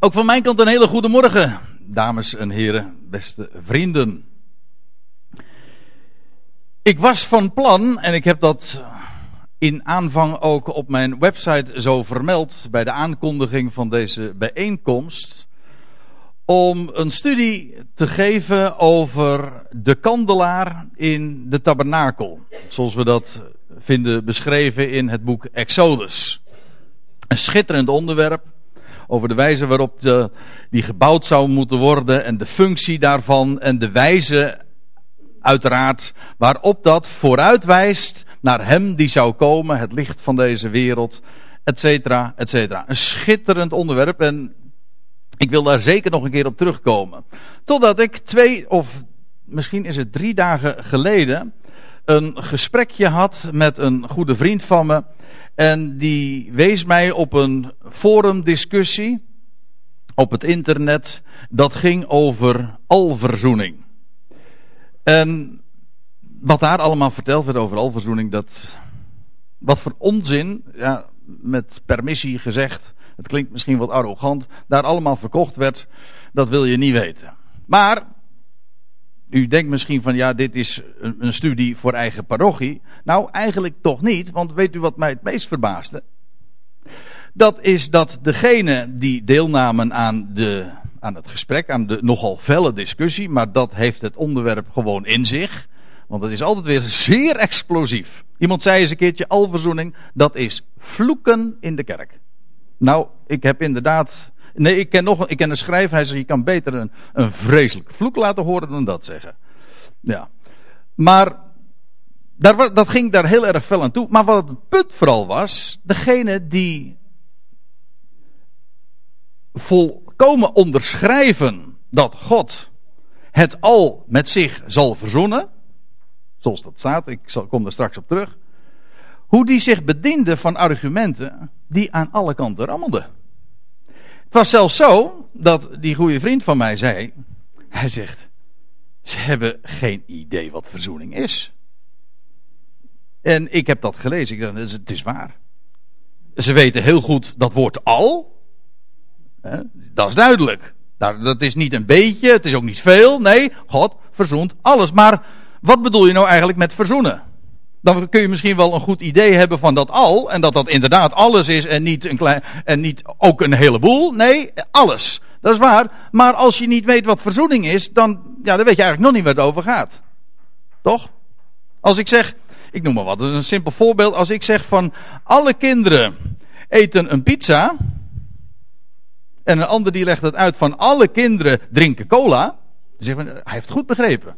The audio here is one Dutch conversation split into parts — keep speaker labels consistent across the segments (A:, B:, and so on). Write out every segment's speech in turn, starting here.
A: Ook van mijn kant een hele goede morgen, dames en heren, beste vrienden. Ik was van plan, en ik heb dat in aanvang ook op mijn website zo vermeld bij de aankondiging van deze bijeenkomst, om een studie te geven over de kandelaar in de tabernakel, zoals we dat vinden beschreven in het boek Exodus. Een schitterend onderwerp over de wijze waarop de, die gebouwd zou moeten worden en de functie daarvan en de wijze uiteraard waarop dat vooruitwijst naar hem die zou komen, het licht van deze wereld, et cetera, et cetera. Een schitterend onderwerp en ik wil daar zeker nog een keer op terugkomen. Totdat ik twee of misschien is het drie dagen geleden een gesprekje had met een goede vriend van me en die wees mij op een forumdiscussie op het internet. Dat ging over alverzoening. En wat daar allemaal verteld werd over alverzoening, dat. Wat voor onzin, ja, met permissie gezegd. Het klinkt misschien wat arrogant. Daar allemaal verkocht werd, dat wil je niet weten. Maar u denkt misschien van ja, dit is een, een, studie voor eigen parochie. Nou, eigenlijk toch niet, want weet u wat mij het meest verbaasde? Dat is dat degene die deelnamen aan, de, aan het gesprek, aan de nogal felle discussie, maar dat heeft het onderwerp gewoon in zich. Want het is altijd weer zeer explosief. Iemand zei eens een keertje alverzoening, dat is vloeken in de kerk. Nou, ik heb inderdaad Nee, ik ken nog ik ken een schrijver. Hij zegt: Je kan beter een, een vreselijk vloek laten horen dan dat zeggen. Ja. Maar daar, dat ging daar heel erg fel aan toe. Maar wat het punt vooral was: degene die volkomen onderschrijven dat God het al met zich zal verzoenen. Zoals dat staat, ik kom er straks op terug. Hoe die zich bediende van argumenten die aan alle kanten rammelden. Het was zelfs zo dat die goede vriend van mij zei: Hij zegt, ze hebben geen idee wat verzoening is. En ik heb dat gelezen. Ik dacht, het is waar. Ze weten heel goed dat woord al. Dat is duidelijk. Dat is niet een beetje, het is ook niet veel. Nee, God verzoent alles. Maar wat bedoel je nou eigenlijk met verzoenen? Dan kun je misschien wel een goed idee hebben van dat al. En dat dat inderdaad alles is en niet, een klein, en niet ook een heleboel. Nee, alles. Dat is waar. Maar als je niet weet wat verzoening is, dan, ja, dan weet je eigenlijk nog niet waar het over gaat. Toch? Als ik zeg, ik noem maar wat, een simpel voorbeeld. Als ik zeg van alle kinderen eten een pizza. En een ander die legt het uit van alle kinderen drinken cola. Dan zeg hij heeft het goed begrepen.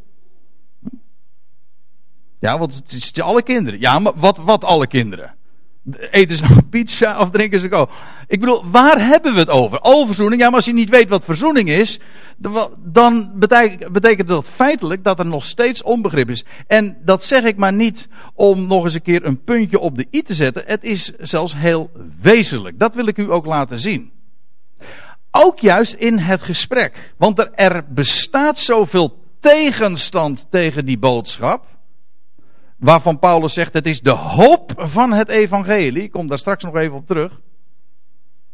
A: Ja, want het is alle kinderen. Ja, maar wat, wat alle kinderen? Eten ze nou pizza of drinken ze cola? Ik bedoel, waar hebben we het over? Alverzoening? Ja, maar als je niet weet wat verzoening is, dan betekent, betekent dat feitelijk dat er nog steeds onbegrip is. En dat zeg ik maar niet om nog eens een keer een puntje op de i te zetten. Het is zelfs heel wezenlijk. Dat wil ik u ook laten zien. Ook juist in het gesprek. Want er, er bestaat zoveel tegenstand tegen die boodschap waarvan Paulus zegt het is de hoop van het evangelie. Ik kom daar straks nog even op terug.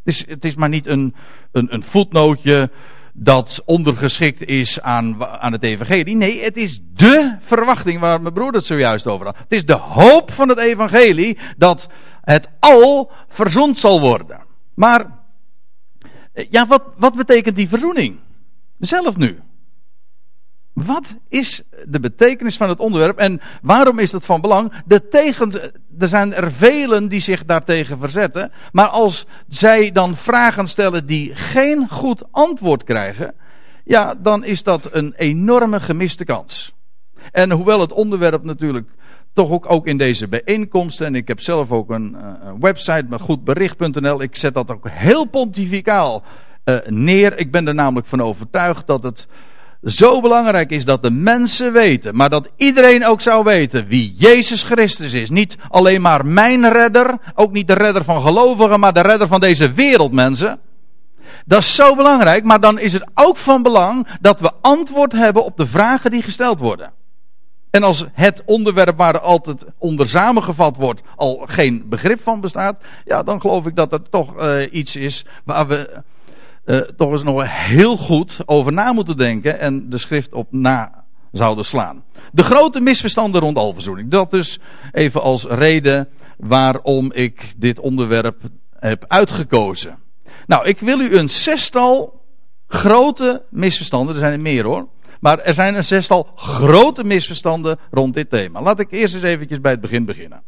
A: Het is, het is maar niet een, een, een voetnootje dat ondergeschikt is aan, aan het evangelie. Nee, het is de verwachting waar mijn broer het zojuist over had. Het is de hoop van het evangelie dat het al verzoend zal worden. Maar, ja, wat, wat betekent die verzoening? Zelf nu. Wat is de betekenis van het onderwerp en waarom is dat van belang? De tegen, er zijn er velen die zich daartegen verzetten, maar als zij dan vragen stellen die geen goed antwoord krijgen, ja, dan is dat een enorme gemiste kans. En hoewel het onderwerp natuurlijk toch ook, ook in deze bijeenkomsten, en ik heb zelf ook een, eh, een website met goedbericht.nl, ik zet dat ook heel pontificaal uh, neer. Ik ben er namelijk van overtuigd dat het zo belangrijk is dat de mensen weten, maar dat iedereen ook zou weten wie Jezus Christus is. Niet alleen maar mijn redder, ook niet de redder van gelovigen, maar de redder van deze wereld, mensen. Dat is zo belangrijk, maar dan is het ook van belang dat we antwoord hebben op de vragen die gesteld worden. En als het onderwerp waar altijd onder samengevat wordt al geen begrip van bestaat, ja, dan geloof ik dat er toch uh, iets is waar we uh, toch eens nog heel goed over na moeten denken en de schrift op na zouden slaan. De grote misverstanden rond alverzoening. Dat dus even als reden waarom ik dit onderwerp heb uitgekozen. Nou, ik wil u een zestal grote misverstanden, er zijn er meer hoor, maar er zijn een zestal grote misverstanden rond dit thema. Laat ik eerst eens eventjes bij het begin beginnen.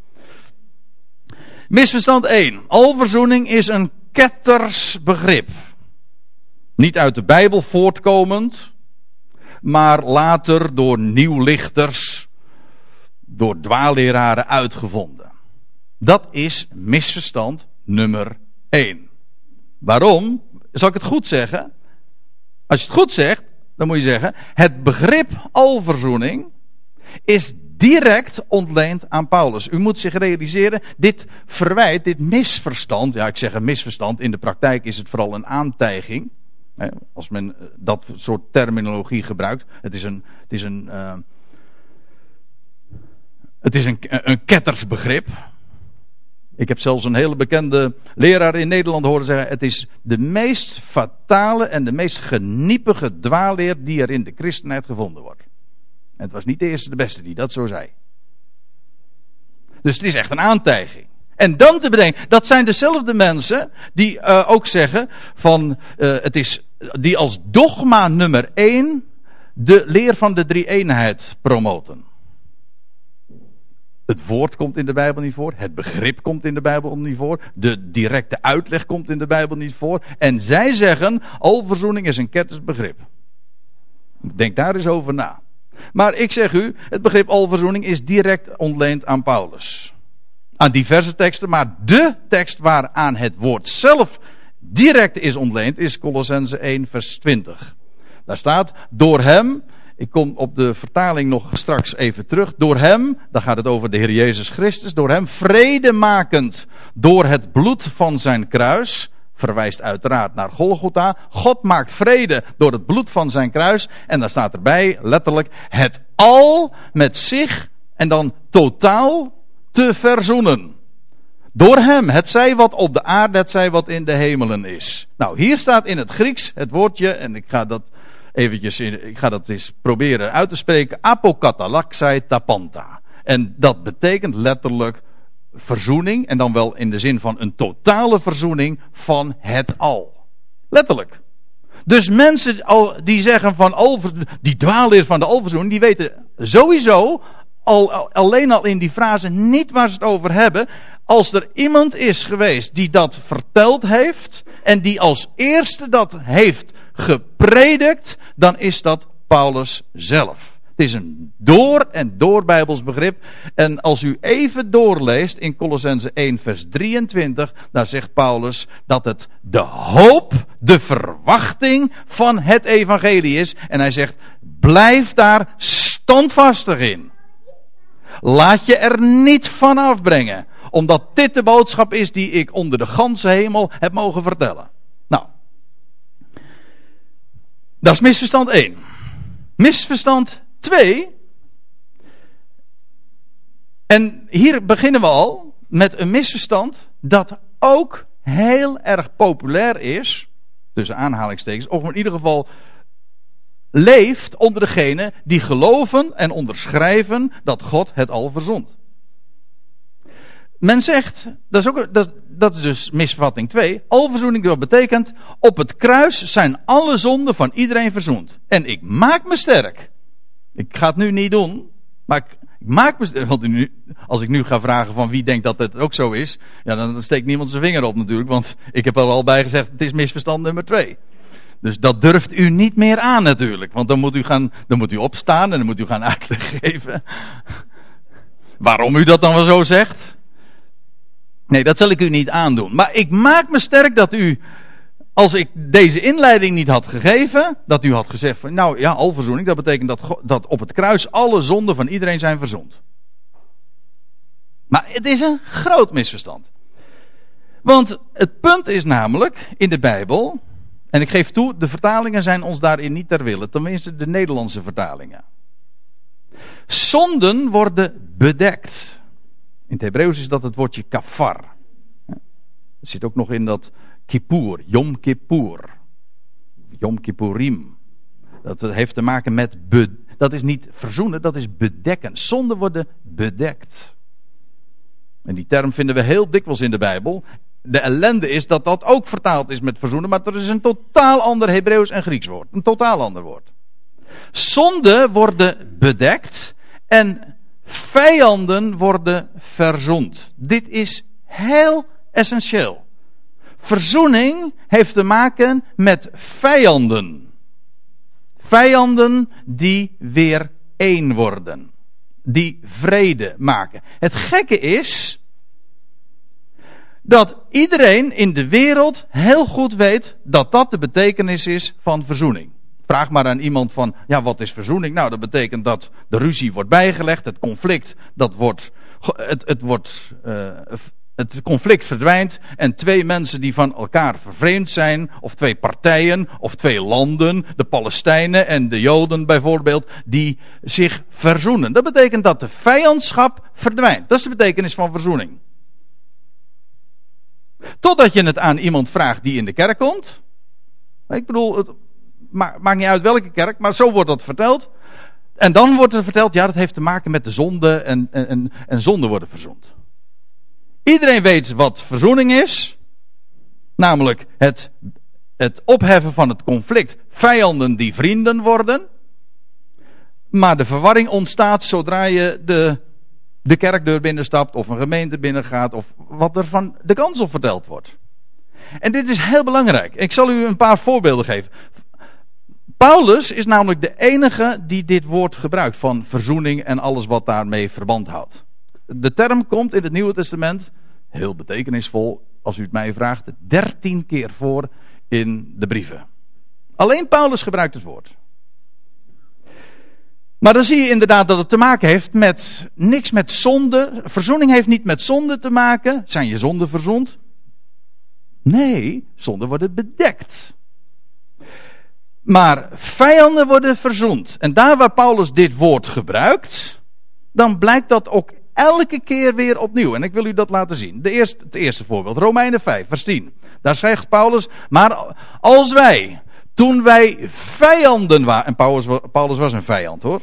A: Misverstand 1. Alverzoening is een kettersbegrip. Niet uit de Bijbel voortkomend, maar later door nieuwlichters, door dwaalleraren uitgevonden. Dat is misverstand nummer 1. Waarom? Zal ik het goed zeggen? Als je het goed zegt, dan moet je zeggen: het begrip alverzoening is direct ontleend aan Paulus. U moet zich realiseren, dit verwijt, dit misverstand, ja ik zeg een misverstand, in de praktijk is het vooral een aantijging. Als men eh, dat soort terminologie gebruikt. Het is een, het is een, uh, het is een, een kettersbegrip. Ik heb zelfs een hele bekende leraar in Nederland horen zeggen: het is de meest fatale en de meest geniepige dwaalleer die er in de christenheid gevonden wordt. En het was niet de eerste de beste die dat zo zei. Dus het is echt een aantijging. En dan te bedenken, dat zijn dezelfde mensen die uh, ook zeggen van het is die als dogma nummer één de leer van de drie eenheid promoten. Het woord komt in de Bijbel niet voor. Het begrip komt in de Bijbel niet voor. De directe uitleg komt in de Bijbel niet voor. En zij zeggen, alverzoening is een kettersbegrip. Denk daar eens over na. Maar ik zeg u, het begrip alverzoening is direct ontleend aan Paulus. Aan diverse teksten, maar de tekst waaraan het woord zelf direct is ontleend is Colossense 1 vers 20. Daar staat, door hem, ik kom op de vertaling nog straks even terug. Door hem, dan gaat het over de Heer Jezus Christus, door hem vrede makend door het bloed van zijn kruis, verwijst uiteraard naar Golgotha. God maakt vrede door het bloed van zijn kruis. En dan staat erbij letterlijk het al met zich en dan totaal te verzoenen. Door hem, het zij wat op de aarde, het zij wat in de hemelen is. Nou, hier staat in het Grieks het woordje, en ik ga dat eventjes, ik ga dat eens proberen uit te spreken, apokatalaxai tapanta. En dat betekent letterlijk verzoening, en dan wel in de zin van een totale verzoening van het al. Letterlijk. Dus mensen die zeggen van over, die dwaalleer van de alverzoening, die weten sowieso al, alleen al in die frase niet waar ze het over hebben. Als er iemand is geweest die dat verteld heeft en die als eerste dat heeft gepredikt, dan is dat Paulus zelf. Het is een door en door Bijbels begrip. En als u even doorleest in Colossense 1 vers 23, daar zegt Paulus dat het de hoop, de verwachting van het evangelie is. En hij zegt, blijf daar standvastig in. Laat je er niet van afbrengen. Omdat dit de boodschap is die ik onder de ganse hemel heb mogen vertellen. Nou. Dat is misverstand 1. Misverstand 2. En hier beginnen we al met een misverstand dat ook heel erg populair is. Tussen aanhalingstekens. Of in ieder geval leeft onder degenen die geloven en onderschrijven dat God het al verzond. Men zegt, dat is, ook, dat, dat is dus misvatting 2, alverzoening dat betekent, op het kruis zijn alle zonden van iedereen verzoend. En ik maak me sterk. Ik ga het nu niet doen, maar ik, maak me sterk. Want nu, als ik nu ga vragen van wie denkt dat het ook zo is, ja, dan steekt niemand zijn vinger op natuurlijk, want ik heb er al bij gezegd, het is misverstand nummer 2. Dus dat durft u niet meer aan natuurlijk. Want dan moet u, gaan, dan moet u opstaan en dan moet u gaan uitleg geven. Waarom u dat dan wel zo zegt? Nee, dat zal ik u niet aandoen. Maar ik maak me sterk dat u, als ik deze inleiding niet had gegeven, dat u had gezegd van, nou ja, alverzoening, dat betekent dat, dat op het kruis alle zonden van iedereen zijn verzond. Maar het is een groot misverstand. Want het punt is namelijk, in de Bijbel, en ik geef toe, de vertalingen zijn ons daarin niet ter wille, tenminste de Nederlandse vertalingen. Zonden worden bedekt. In het Hebreeuws is dat het woordje kafar. Er zit ook nog in dat kippur, Yom Kippur. Yom Kippurim. Dat heeft te maken met be, dat is niet verzoenen, dat is bedekken. Zonden worden bedekt. En die term vinden we heel dikwijls in de Bijbel. De ellende is dat dat ook vertaald is met verzoenen, maar er is een totaal ander Hebreeuws en Grieks woord. Een totaal ander woord. Zonden worden bedekt en vijanden worden verzoend. Dit is heel essentieel. Verzoening heeft te maken met vijanden. Vijanden die weer één worden. Die vrede maken. Het gekke is dat iedereen in de wereld heel goed weet dat dat de betekenis is van verzoening. Vraag maar aan iemand van, ja, wat is verzoening? Nou, dat betekent dat de ruzie wordt bijgelegd, het conflict, dat wordt, het, het wordt, uh, het conflict verdwijnt en twee mensen die van elkaar vervreemd zijn, of twee partijen, of twee landen, de Palestijnen en de Joden bijvoorbeeld, die zich verzoenen. Dat betekent dat de vijandschap verdwijnt. Dat is de betekenis van verzoening. Totdat je het aan iemand vraagt die in de kerk komt. Ik bedoel, maakt niet uit welke kerk, maar zo wordt dat verteld. En dan wordt er verteld, ja, dat heeft te maken met de zonde en, en, zonde worden verzoend. Iedereen weet wat verzoening is. Namelijk het, het opheffen van het conflict. Vijanden die vrienden worden. Maar de verwarring ontstaat zodra je de, de kerkdeur binnenstapt of een gemeente binnengaat of wat er van de kansel verteld wordt. En dit is heel belangrijk. Ik zal u een paar voorbeelden geven. Paulus is namelijk de enige die dit woord gebruikt van verzoening en alles wat daarmee verband houdt. De term komt in het Nieuwe Testament, heel betekenisvol, als u het mij vraagt, dertien keer voor in de brieven. Alleen Paulus gebruikt het woord. Maar dan zie je inderdaad dat het te maken heeft met niks met zonde. Verzoening heeft niet met zonde te maken. Zijn je zonden verzond? Nee, zonden worden bedekt. Maar vijanden worden verzoend. En daar waar Paulus dit woord gebruikt, dan blijkt dat ook elke keer weer opnieuw. En ik wil u dat laten zien. De eerste, het eerste voorbeeld, Romeinen 5, vers 10. Daar schrijft Paulus, maar als wij, toen wij vijanden waren, en Paulus, Paulus was een vijand hoor.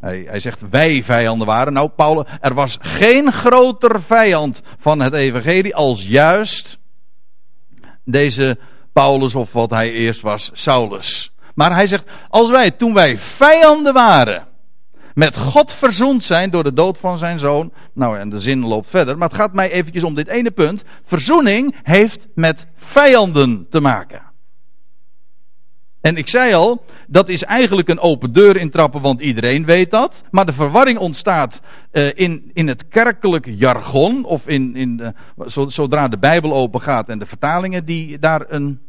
A: Hij, hij zegt wij vijanden waren. Nou, Paulus, er was geen groter vijand van het evangelie als juist deze Paulus of wat hij eerst was, Saulus. Maar hij zegt, als wij, toen wij vijanden waren, met God verzoend zijn door de dood van zijn zoon. Nou, en de zin loopt verder, maar het gaat mij eventjes om dit ene punt. Verzoening heeft met vijanden te maken. En ik zei al, dat is eigenlijk een open deur intrappen, want iedereen weet dat. Maar de verwarring ontstaat uh, in, in het kerkelijk jargon, of in, in de, zodra de Bijbel open gaat en de vertalingen die daar een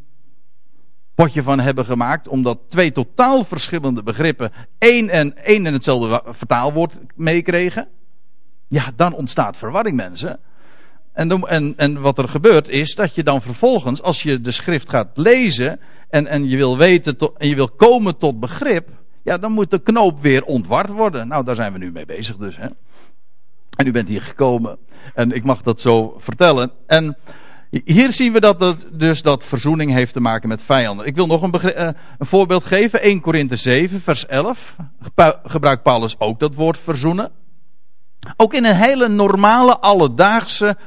A: potje van hebben gemaakt, omdat twee totaal verschillende begrippen één en, één en hetzelfde vertaalwoord meekregen. Ja, dan ontstaat verwarring, mensen. En, en, en wat er gebeurt is dat je dan vervolgens, als je de schrift gaat lezen en, en je wil weten en je wil komen tot begrip, ja, dan moet de knoop weer ontward worden. Nou, daar zijn we nu mee bezig dus. Hè. En u bent hier gekomen en ik mag dat zo vertellen. En hier zien we dat het, dus dat verzoening heeft te maken met vijanden. Ik wil nog een, uh, een voorbeeld geven. 1 Korinthe 7, vers 11. Gebruikt Paulus ook dat woord verzoenen. Ook in een hele normale, alledaagse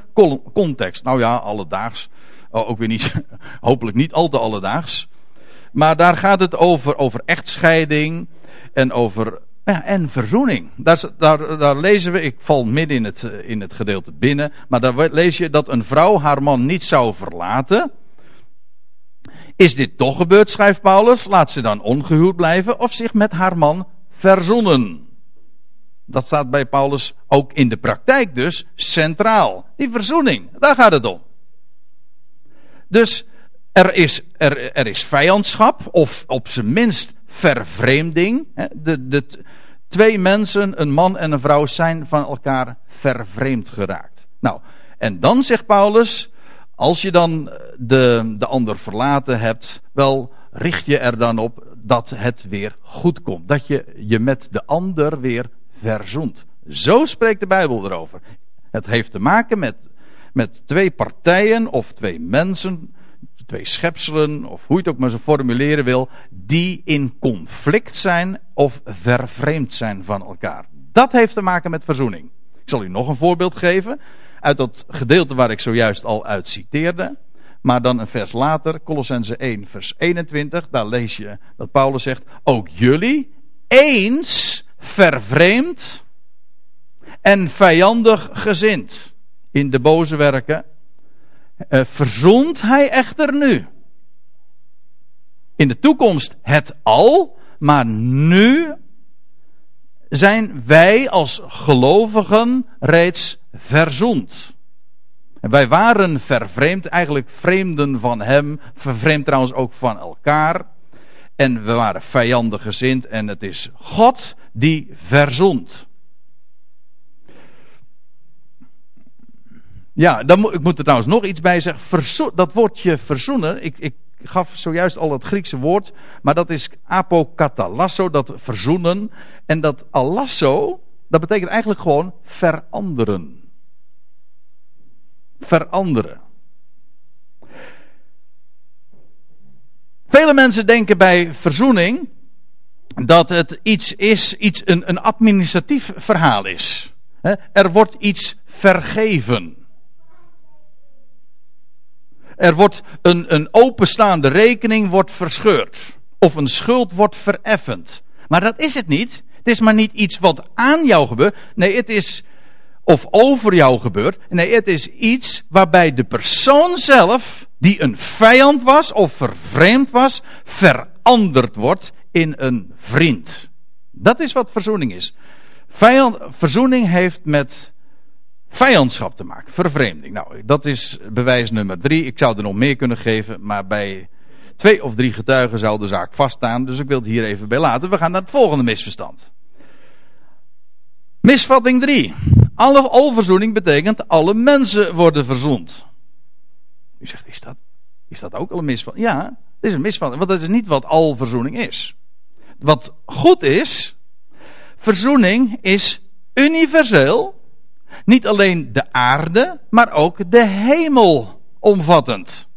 A: context. Nou ja, alledaags. Oh, ook weer niet, hopelijk niet al te alledaags. Maar daar gaat het over, over echtscheiding en over ja, en verzoening. Daar, daar, daar, lezen we, ik val midden in het, in het gedeelte binnen, maar daar lees je dat een vrouw haar man niet zou verlaten. Is dit toch gebeurd, schrijft Paulus? Laat ze dan ongehuwd blijven of zich met haar man verzoenen. Dat staat bij Paulus ook in de praktijk dus centraal. Die verzoening, daar gaat het om. Dus er is, er, er is vijandschap, of op zijn minst vervreemding. De, de, twee mensen, een man en een vrouw, zijn van elkaar vervreemd geraakt. Nou, en dan zegt Paulus, als je dan de, de ander verlaten hebt, wel richt je er dan op dat het weer goed komt. Dat je je met de ander weer verzoent. Zo spreekt de Bijbel erover. Het heeft te maken met, met twee partijen of twee mensen twee schepselen, of hoe je het ook maar zo formuleren wil, die in conflict zijn of vervreemd zijn van elkaar. Dat heeft te maken met verzoening. Ik zal u nog een voorbeeld geven uit dat gedeelte waar ik zojuist al uit citeerde. Maar dan een vers later, Colossense 1, vers 21, daar lees je dat Paulus zegt: Ook jullie eens vervreemd en vijandig gezind in de boze werken, verzoent hij echter nu. In de toekomst het al, maar nu zijn wij als gelovigen reeds verzoend. En wij waren vervreemd, eigenlijk vreemden van hem, vervreemd trouwens ook van elkaar. En we waren vijandig gezind en het is God die verzoent. Ja, dan moet, ik moet er trouwens nog iets bij zeggen. Dat woordje verzoenen, ik, ik gaf zojuist al het Griekse woord, maar dat is apokatalasso, dat verzoenen. En dat alasso, dat betekent eigenlijk gewoon veranderen. Veranderen. Vele mensen denken bij verzoening dat het iets is, iets, een, een administratief verhaal is. Er wordt iets vergeven. Er wordt een, een openstaande rekening wordt verscheurd. Of een schuld wordt vereffend. Maar dat is het niet. Het is maar niet iets wat aan jou gebeurt. Nee, het is. Of over jou gebeurt. Nee, het is iets waarbij de persoon zelf, die een vijand was of vervreemd was, veranderd wordt in een vriend. Dat is wat verzoening is. Vijand, verzoening heeft met vijandschap te maken, vervreemding. Nou, dat is bewijs nummer drie. Ik zou er nog meer kunnen geven, maar bij twee of drie getuigen zou de zaak vaststaan. Dus ik wil het hier even bij laten. We gaan naar het volgende misverstand. Misvatting 3. Alle alverzoening betekent alle mensen worden verzoend. U zegt, is dat, is dat ook al een misvatting? Ja, het is een misvatting, want dat is niet wat alverzoening is. Wat goed is, verzoening is universeel niet alleen de aarde, maar ook de hemel omvattend.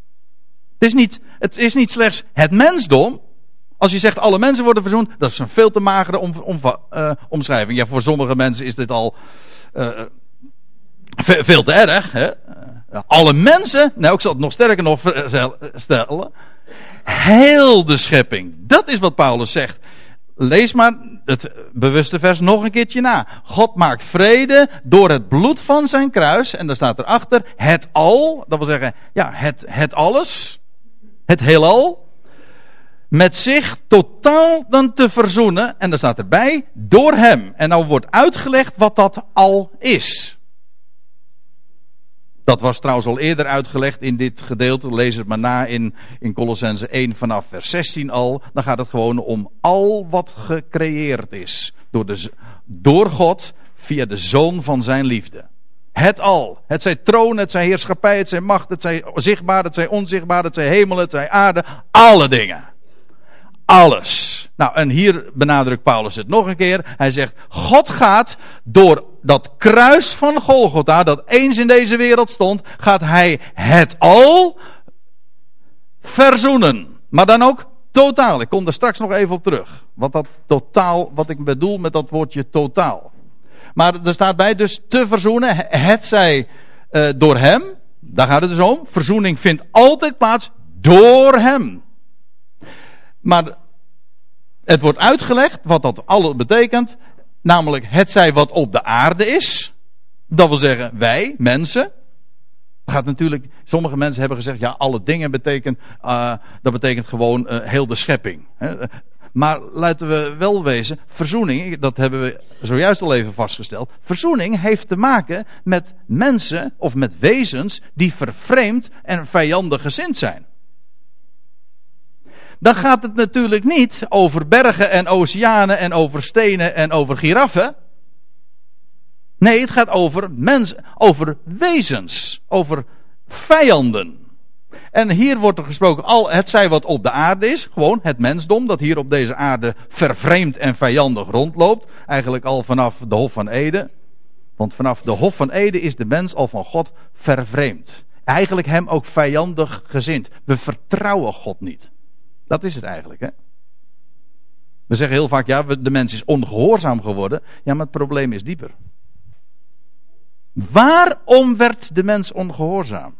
A: Het is niet, het is niet slechts het mensdom. Als je zegt alle mensen worden verzoend, dat is een veel te magere om, uh, omschrijving. Ja, voor sommige mensen is dit al uh, veel te erg. Hè? Alle mensen, nou ik zal het nog sterker nog stellen. Heel de schepping. Dat is wat Paulus zegt. Lees maar het bewuste vers nog een keertje na. God maakt vrede door het bloed van zijn kruis. En daar staat erachter het al. Dat wil zeggen, ja, het, het alles. Het heelal. Met zich totaal dan te verzoenen. En daar staat erbij, door hem. En nou wordt uitgelegd wat dat al is. Dat was trouwens al eerder uitgelegd in dit gedeelte. Lees het maar na in, in Colossense 1 vanaf vers 16 al. Dan gaat het gewoon om al wat gecreëerd is. Door, de, door God via de zoon van zijn liefde. Het al. Het zij troon, het zij heerschappij, het zij macht, het zij zichtbaar, het zij onzichtbaar, het zij hemel, het zij aarde. Alle dingen. Alles. Nou, en hier benadrukt Paulus het nog een keer. Hij zegt, God gaat door dat kruis van Golgotha, dat eens in deze wereld stond, gaat hij het al verzoenen. Maar dan ook totaal. Ik kom er straks nog even op terug. Wat dat totaal, wat ik bedoel met dat woordje totaal. Maar er staat bij dus te verzoenen, het zij uh, door hem. Daar gaat het dus om. Verzoening vindt altijd plaats door hem. Maar het wordt uitgelegd wat dat alles betekent. Namelijk het zij wat op de aarde is. Dat wil zeggen wij, mensen. gaat natuurlijk, sommige mensen hebben gezegd, ja, alle dingen betekent, uh, dat betekent gewoon uh, heel de schepping. Maar laten we wel wezen, verzoening, dat hebben we zojuist al even vastgesteld. Verzoening heeft te maken met mensen of met wezens die vervreemd en vijandig gezind zijn dan gaat het natuurlijk niet over bergen en oceanen en over stenen en over giraffen. Nee, het gaat over mensen, over wezens, over vijanden. En hier wordt er gesproken, al het zij wat op de aarde is, gewoon het mensdom dat hier op deze aarde vervreemd en vijandig rondloopt. Eigenlijk al vanaf de Hof van Eden. Want vanaf de Hof van Eden is de mens al van God vervreemd. eigenlijk hem ook vijandig gezind. We vertrouwen God niet. Dat is het eigenlijk, hè? We zeggen heel vaak, ja, de mens is ongehoorzaam geworden. Ja, maar het probleem is dieper. Waarom werd de mens ongehoorzaam?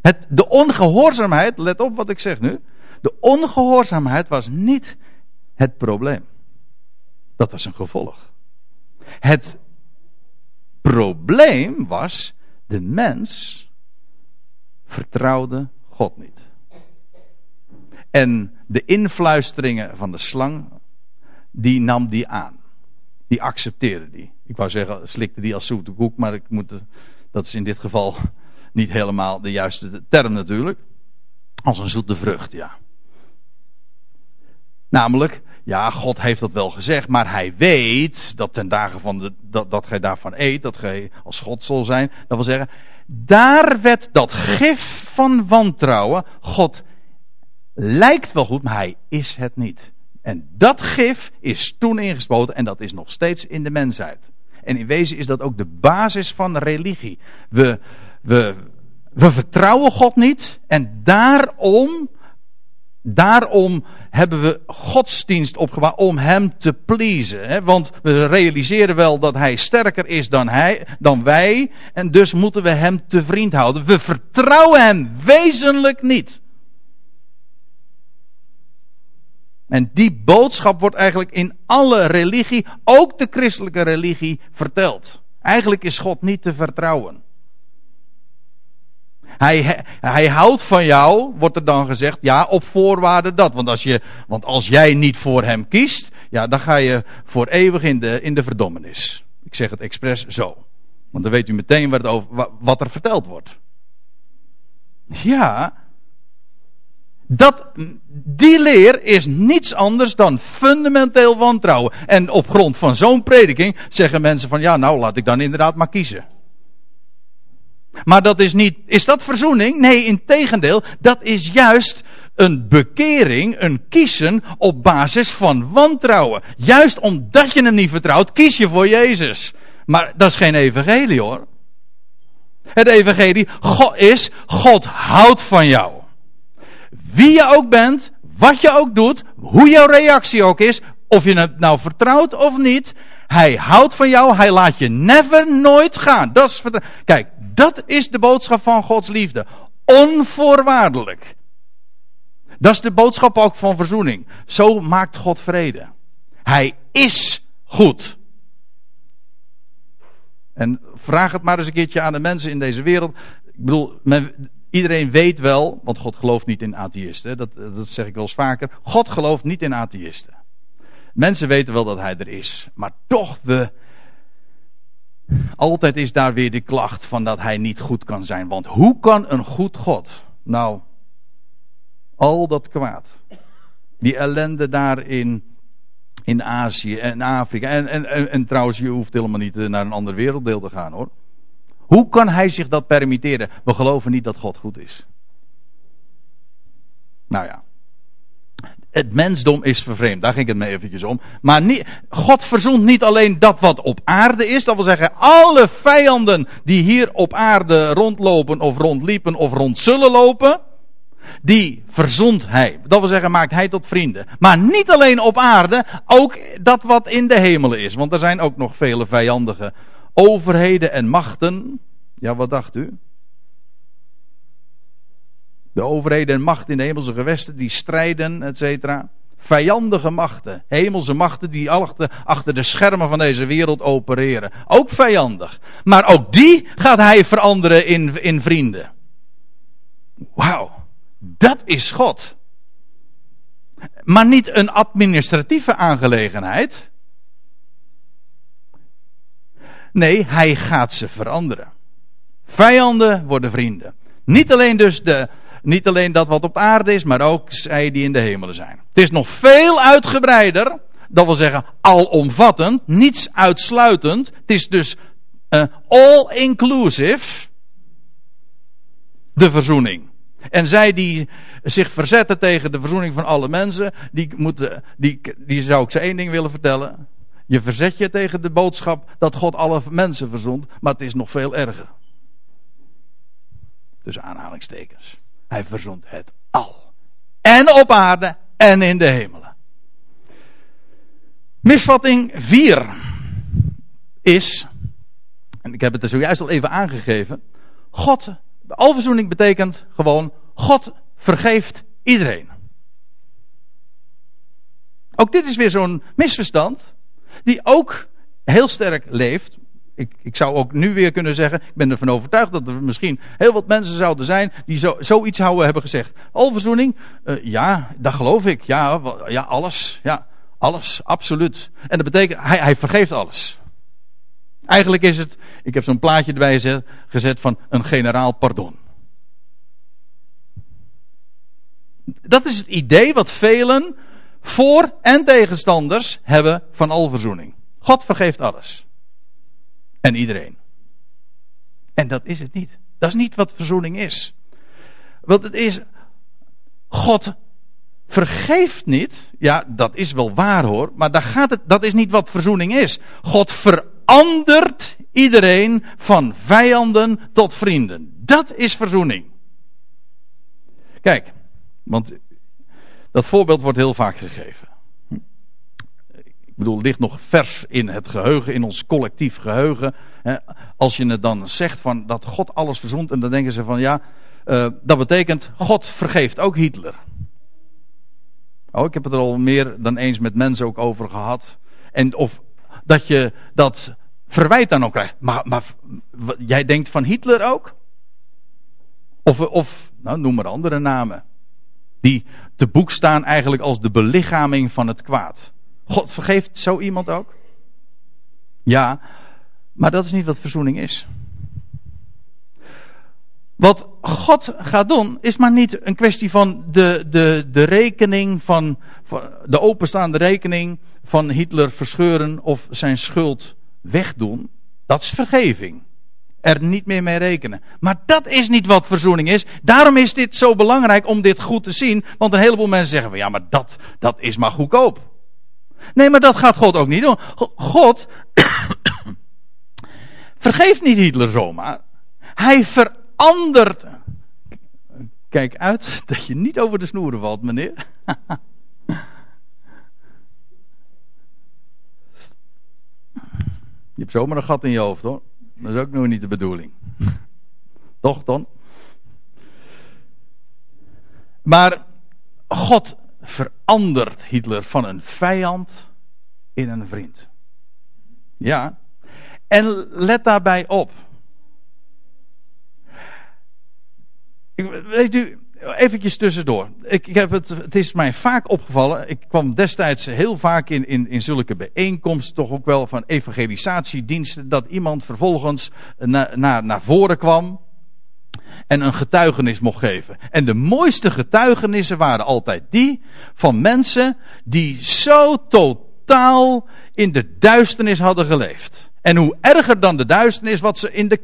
A: Het, de ongehoorzaamheid, let op wat ik zeg nu. De ongehoorzaamheid was niet het probleem. Dat was een gevolg. Het probleem was, de mens vertrouwde God niet. En de influisteringen van de slang, die nam die aan. Die accepteerde die. Ik wou zeggen, slikte die als zoete koek, maar ik moet, dat is in dit geval niet helemaal de juiste term natuurlijk. Als een zoete vrucht, ja. Namelijk, ja, God heeft dat wel gezegd, maar hij weet dat ten dagen van de, dat, dat gij daarvan eet, dat gij als God zal zijn. Dat wil zeggen, daar werd dat gif van wantrouwen. God lijkt wel goed, maar hij is het niet. En dat gif is toen ingespoten en dat is nog steeds in de mensheid. En in wezen is dat ook de basis van religie. We, we, we vertrouwen God niet en daarom, daarom hebben we godsdienst opgebouwd om hem te pleasen. Want we realiseren wel dat hij sterker is dan, hij, dan wij en dus moeten we hem te vriend houden. We vertrouwen hem wezenlijk niet. En die boodschap wordt eigenlijk in alle religie, ook de christelijke religie, verteld. Eigenlijk is God niet te vertrouwen. Hij, hij houdt van jou, wordt er dan gezegd, ja, op voorwaarde dat. Want als, je, want als jij niet voor hem kiest, ja, dan ga je voor eeuwig in de, in de verdommenis. Ik zeg het expres zo. Want dan weet u meteen wat, over, wat er verteld wordt. Ja, dat, die leer is niets anders dan fundamenteel wantrouwen. En op grond van zo'n prediking zeggen mensen van ja, nou laat ik dan inderdaad maar kiezen. Maar dat is niet, is dat verzoening? Nee, in tegendeel, dat is juist een bekering, een kiezen op basis van wantrouwen. Juist omdat je hem niet vertrouwt, kies je voor Jezus. Maar dat is geen evangelie hoor. Het evangelie God is, God houdt van jou. Wie je ook bent, wat je ook doet, hoe jouw reactie ook is, of je het nou vertrouwt of niet, hij houdt van jou, hij laat je never nooit gaan. Dat is, kijk, dat is de boodschap van Gods liefde. Onvoorwaardelijk. Dat is de boodschap ook van verzoening. Zo maakt God vrede. Hij is goed. En vraag het maar eens een keertje aan de mensen in deze wereld. Ik bedoel, men, Iedereen weet wel, want God gelooft niet in atheïsten. Dat, dat zeg ik wel eens vaker. God gelooft niet in atheïsten. Mensen weten wel dat hij er is. Maar toch, we. Altijd is daar weer de klacht van dat hij niet goed kan zijn. Want hoe kan een goed God. Nou. Al dat kwaad. Die ellende daar in, in Azië en Afrika. En, en, en, en trouwens, je hoeft helemaal niet naar een ander werelddeel te gaan hoor. Hoe kan hij zich dat permitteren? We geloven niet dat God goed is. Nou ja. Het mensdom is vervreemd, daar ging het me eventjes om. Maar niet, God verzoent niet alleen dat wat op aarde is, dat wil zeggen alle vijanden die hier op aarde rondlopen of rondliepen of rond zullen lopen, die verzond hij. Dat wil zeggen maakt hij tot vrienden. Maar niet alleen op aarde, ook dat wat in de hemelen is. Want er zijn ook nog vele vijandige overheden en machten. Ja, wat dacht u? De overheden en machten in de hemelse gewesten die strijden, et cetera. Vijandige machten, hemelse machten die achter de schermen van deze wereld opereren. Ook vijandig. Maar ook die gaat hij veranderen in, in vrienden. Wauw, dat is God. Maar niet een administratieve aangelegenheid. Nee, hij gaat ze veranderen. Vijanden worden vrienden. Niet alleen dus de, niet alleen dat wat op aarde is, maar ook zij die in de hemelen zijn. Het is nog veel uitgebreider. Dat wil zeggen alomvattend, niets uitsluitend. Het is dus uh, all-inclusive. De verzoening. En zij die zich verzetten tegen de verzoening van alle mensen, die, moeten, die, die zou ik ze één ding willen vertellen. Je verzet je tegen de boodschap dat God alle mensen verzoent, maar het is nog veel erger. Tussen aanhalingstekens. Hij verzond het al. En op aarde en in de hemelen. Misvatting 4 is, en ik heb het er zojuist al even aangegeven. God, alverzoening betekent gewoon, God vergeeft iedereen. Ook dit is weer zo'n misverstand, die ook heel sterk leeft. Ik, ik zou ook nu weer kunnen zeggen, ik ben ervan overtuigd dat er misschien heel wat mensen zouden zijn die zo, zoiets houden hebben gezegd. Alverzoening, uh, ja, dat geloof ik. Ja, ja, alles. Ja, alles, absoluut. En dat betekent, hij, hij vergeeft alles. Eigenlijk is het, ik heb zo'n plaatje erbij gezet van een generaal pardon. Dat is het idee wat velen voor- en tegenstanders hebben van alverzoening. God vergeeft alles. En iedereen. En dat is het niet. Dat is niet wat verzoening is. Want het is, God vergeeft niet. Ja, dat is wel waar hoor. Maar daar gaat het, dat is niet wat verzoening is. God verandert iedereen van vijanden tot vrienden. Dat is verzoening. Kijk, want dat voorbeeld wordt heel vaak gegeven. Ik bedoel, het ligt nog vers in het geheugen, in ons collectief geheugen. Als je het dan zegt van dat God alles verzond, en dan denken ze van ja, uh, dat betekent God vergeeft ook Hitler. Oh, ik heb het er al meer dan eens met mensen ook over gehad. En of dat je dat verwijt dan ook krijgt. Maar, maar jij denkt van Hitler ook? Of, of nou, noem maar andere namen. Die te boek staan eigenlijk als de belichaming van het kwaad. God vergeeft zo iemand ook? Ja, maar dat is niet wat verzoening is. Wat God gaat doen, is maar niet een kwestie van de, de, de rekening van, van de openstaande rekening van Hitler verscheuren of zijn schuld wegdoen. Dat is vergeving er niet meer mee rekenen. Maar dat is niet wat verzoening is. Daarom is dit zo belangrijk om dit goed te zien. Want een heleboel mensen zeggen van ja, maar dat, dat is maar goedkoop. Nee, maar dat gaat God ook niet doen. God vergeeft niet Hitler zomaar. Hij verandert. Kijk uit dat je niet over de snoeren valt, meneer. Je hebt zomaar een gat in je hoofd hoor. Dat is ook nog niet de bedoeling. Toch dan? Maar God verandert Hitler van een vijand in een vriend. Ja. En let daarbij op. Weet u, eventjes tussendoor. Ik, ik, heb het, het is mij vaak opgevallen. Ik kwam destijds heel vaak in, in, in zulke bijeenkomsten, toch ook wel van evangelisatiediensten, dat iemand vervolgens na, na, naar voren kwam en een getuigenis mocht geven. En de mooiste getuigenissen waren altijd die van mensen die zo totaal in de duisternis hadden geleefd. En hoe erger dan de duisternis, wat ze in de,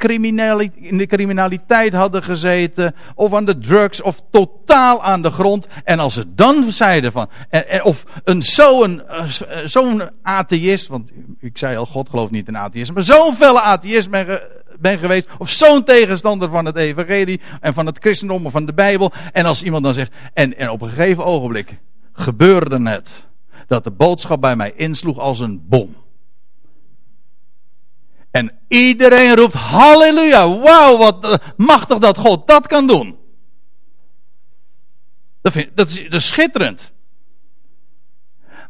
A: in de criminaliteit hadden gezeten, of aan de drugs, of totaal aan de grond. En als ze dan zeiden van, of een zo'n zo'n atheïst, want ik zei al, God gelooft niet in atheïsme, maar zo'n felle atheïst ben, ben geweest, of zo'n tegenstander van het evangelie, en van het christendom, of van de Bijbel. En als iemand dan zegt, en, en op een gegeven ogenblik gebeurde het, dat de boodschap bij mij insloeg als een bom. En iedereen roept halleluja, wauw, wat machtig dat God dat kan doen. Dat, dat, is, dat is schitterend.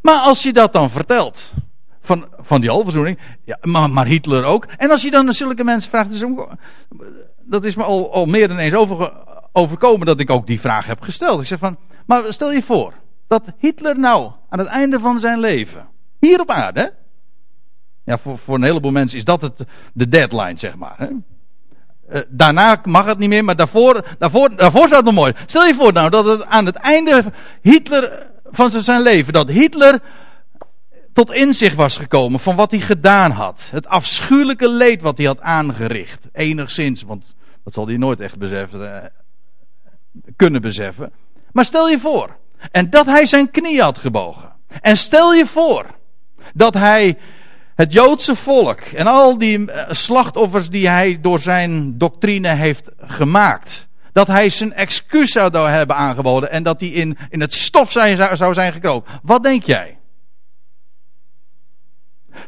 A: Maar als je dat dan vertelt, van, van die alverzoening, ja, maar, maar, Hitler ook. En als je dan zulke mensen vraagt, dus, dat is me al, al meer dan eens over, overkomen dat ik ook die vraag heb gesteld. Ik zeg van, maar stel je voor, dat Hitler nou aan het einde van zijn leven, hier op aarde, ja, voor, voor een heleboel mensen is dat het, de deadline, zeg maar. Hè? Uh, daarna mag het niet meer, maar daarvoor, daarvoor, daarvoor zou het nog mooi. Stel je voor nou dat het aan het einde Hitler van zijn leven, dat Hitler tot inzicht was gekomen van wat hij gedaan had. Het afschuwelijke leed wat hij had aangericht. Enigszins, want dat zal hij nooit echt beseffen, uh, kunnen beseffen. Maar stel je voor. En dat hij zijn knie had gebogen. En stel je voor dat hij het Joodse volk en al die eh, slachtoffers die hij door zijn doctrine heeft gemaakt, dat hij zijn excuus zou hebben aangeboden en dat hij in, in het stof zijn, zou zijn gekropen. Wat denk jij?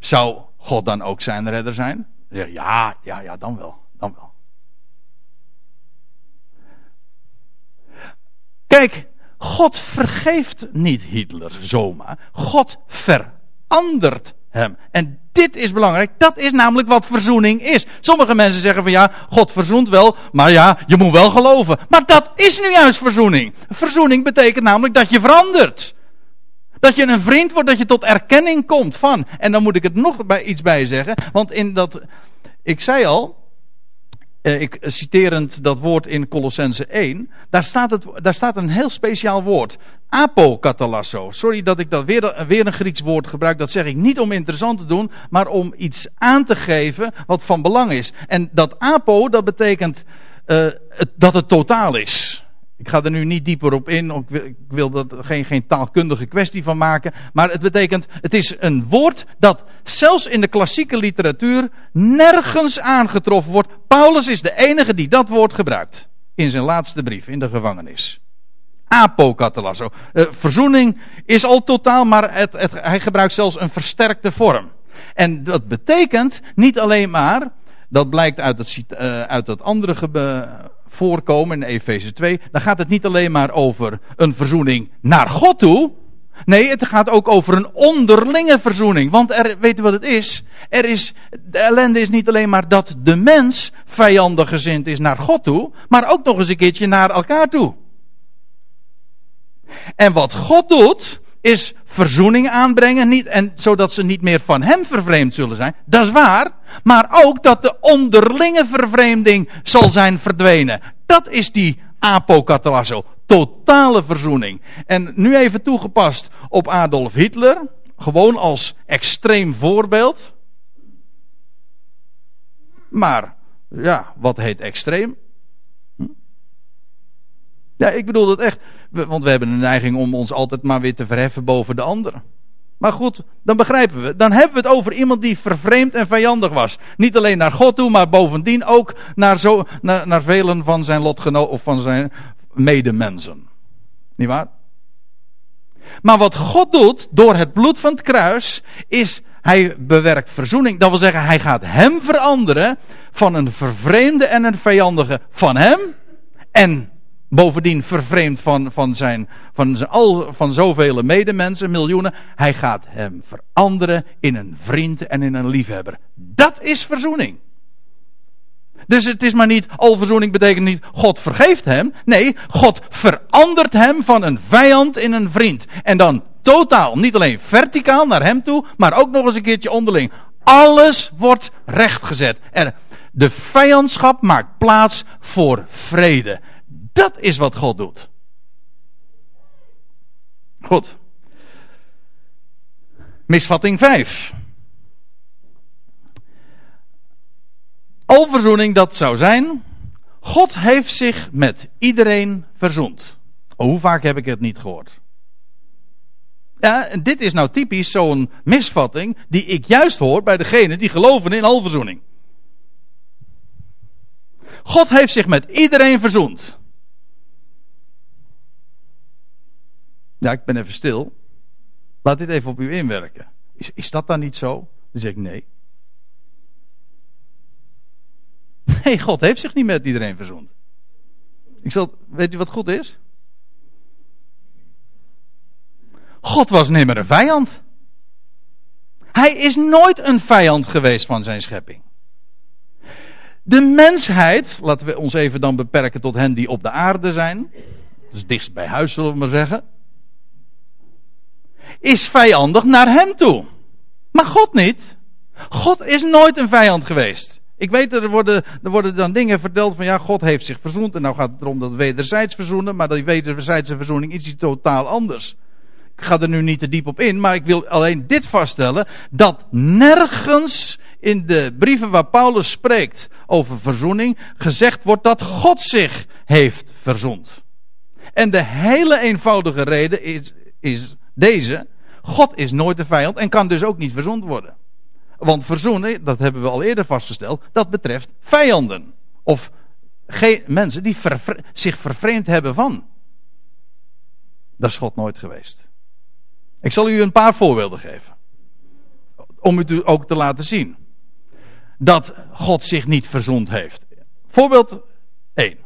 A: Zou God dan ook zijn redder zijn? Ja, ja, ja, dan wel. Dan wel. Kijk, God vergeeft niet Hitler zomaar. God verandert hem. En dit is belangrijk. Dat is namelijk wat verzoening is. Sommige mensen zeggen van ja, God verzoent wel, maar ja, je moet wel geloven. Maar dat is nu juist verzoening. Verzoening betekent namelijk dat je verandert. Dat je een vriend wordt, dat je tot erkenning komt van. En dan moet ik het nog bij, iets bij zeggen. Want in dat, ik zei al, eh, ik, citerend dat woord in Colossense 1, daar staat, het, daar staat een heel speciaal woord. Apokatalasso. Sorry dat ik dat weer, weer een Grieks woord gebruik. Dat zeg ik niet om interessant te doen, maar om iets aan te geven wat van belang is. En dat apo, dat betekent het, dat het totaal is. Ik ga er nu niet dieper op in, ik wil, er geen, geen taalkundige kwestie van maken. Maar het betekent, het is een woord dat zelfs in de klassieke literatuur nergens aangetroffen wordt. Paulus is de enige die dat woord gebruikt. In zijn laatste brief, in de gevangenis. Apokatalasso. Uh, verzoening is al totaal, maar het, hij gebruikt zelfs een versterkte vorm. En dat betekent niet alleen maar, dat blijkt uit het, uh, uit andere voorkomen in Efeze 2, dan gaat het niet alleen maar over een verzoening naar God toe. Nee, het gaat ook over een onderlinge verzoening. Want er, weet u wat het is? Er is, de ellende is niet alleen maar dat de mens vijandig gezind is naar God toe, maar ook nog eens een keertje naar elkaar toe. En wat God doet, is verzoening aanbrengen, niet, en, zodat ze niet meer van hem vervreemd zullen zijn. Dat is waar. Maar ook dat de onderlinge vervreemding zal zijn verdwenen. Dat is die apokatalasso. Totale verzoening. En nu even toegepast op Adolf Hitler. Gewoon als extreem voorbeeld. Maar, ja, wat heet extreem? Hm? Ja, ik bedoel dat echt. Want we hebben een neiging om ons altijd maar weer te verheffen boven de anderen. Maar goed, dan begrijpen we. Dan hebben we het over iemand die vervreemd en vijandig was. Niet alleen naar God toe, maar bovendien ook naar, zo, naar, naar velen van zijn lotgenoten of van zijn medemensen. Niet waar? Maar wat God doet door het bloed van het kruis, is hij bewerkt verzoening. Dat wil zeggen, hij gaat hem veranderen van een vervreemde en een vijandige van hem. En Bovendien vervreemd van, van, zijn, van, zijn, al, van zoveel medemensen, miljoenen. Hij gaat hem veranderen in een vriend en in een liefhebber. Dat is verzoening. Dus het is maar niet, al verzoening betekent niet, God vergeeft hem. Nee, God verandert hem van een vijand in een vriend. En dan totaal, niet alleen verticaal naar hem toe, maar ook nog eens een keertje onderling. Alles wordt rechtgezet. De vijandschap maakt plaats voor vrede. Dat is wat God doet. Goed. Misvatting 5. Overzoening dat zou zijn. God heeft zich met iedereen verzoend. Oh, hoe vaak heb ik het niet gehoord? Ja, dit is nou typisch zo'n misvatting die ik juist hoor bij degenen die geloven in alverzoening. God heeft zich met iedereen verzoend. Ja, ik ben even stil. Laat dit even op u inwerken. Is, is dat dan niet zo? Dan zeg ik nee. Nee, God heeft zich niet met iedereen verzoend. Ik zal, weet u wat goed is? God was nimmer een vijand. Hij is nooit een vijand geweest van zijn schepping. De mensheid, laten we ons even dan beperken tot hen die op de aarde zijn. Dus dichtst bij huis zullen we maar zeggen is vijandig naar hem toe. Maar God niet. God is nooit een vijand geweest. Ik weet, er worden, er worden dan dingen verteld van ja, God heeft zich verzoend. En nou gaat het erom dat wederzijds verzoenen. Maar die wederzijdse verzoening is iets totaal anders. Ik ga er nu niet te diep op in, maar ik wil alleen dit vaststellen. Dat nergens in de brieven waar Paulus spreekt over verzoening gezegd wordt dat God zich heeft verzoend. En de hele eenvoudige reden is, is deze, God is nooit de vijand en kan dus ook niet verzoend worden. Want verzoenen, dat hebben we al eerder vastgesteld, dat betreft vijanden. Of mensen die zich vervreemd hebben van. Dat is God nooit geweest. Ik zal u een paar voorbeelden geven. Om het u ook te laten zien. Dat God zich niet verzond heeft. Voorbeeld 1.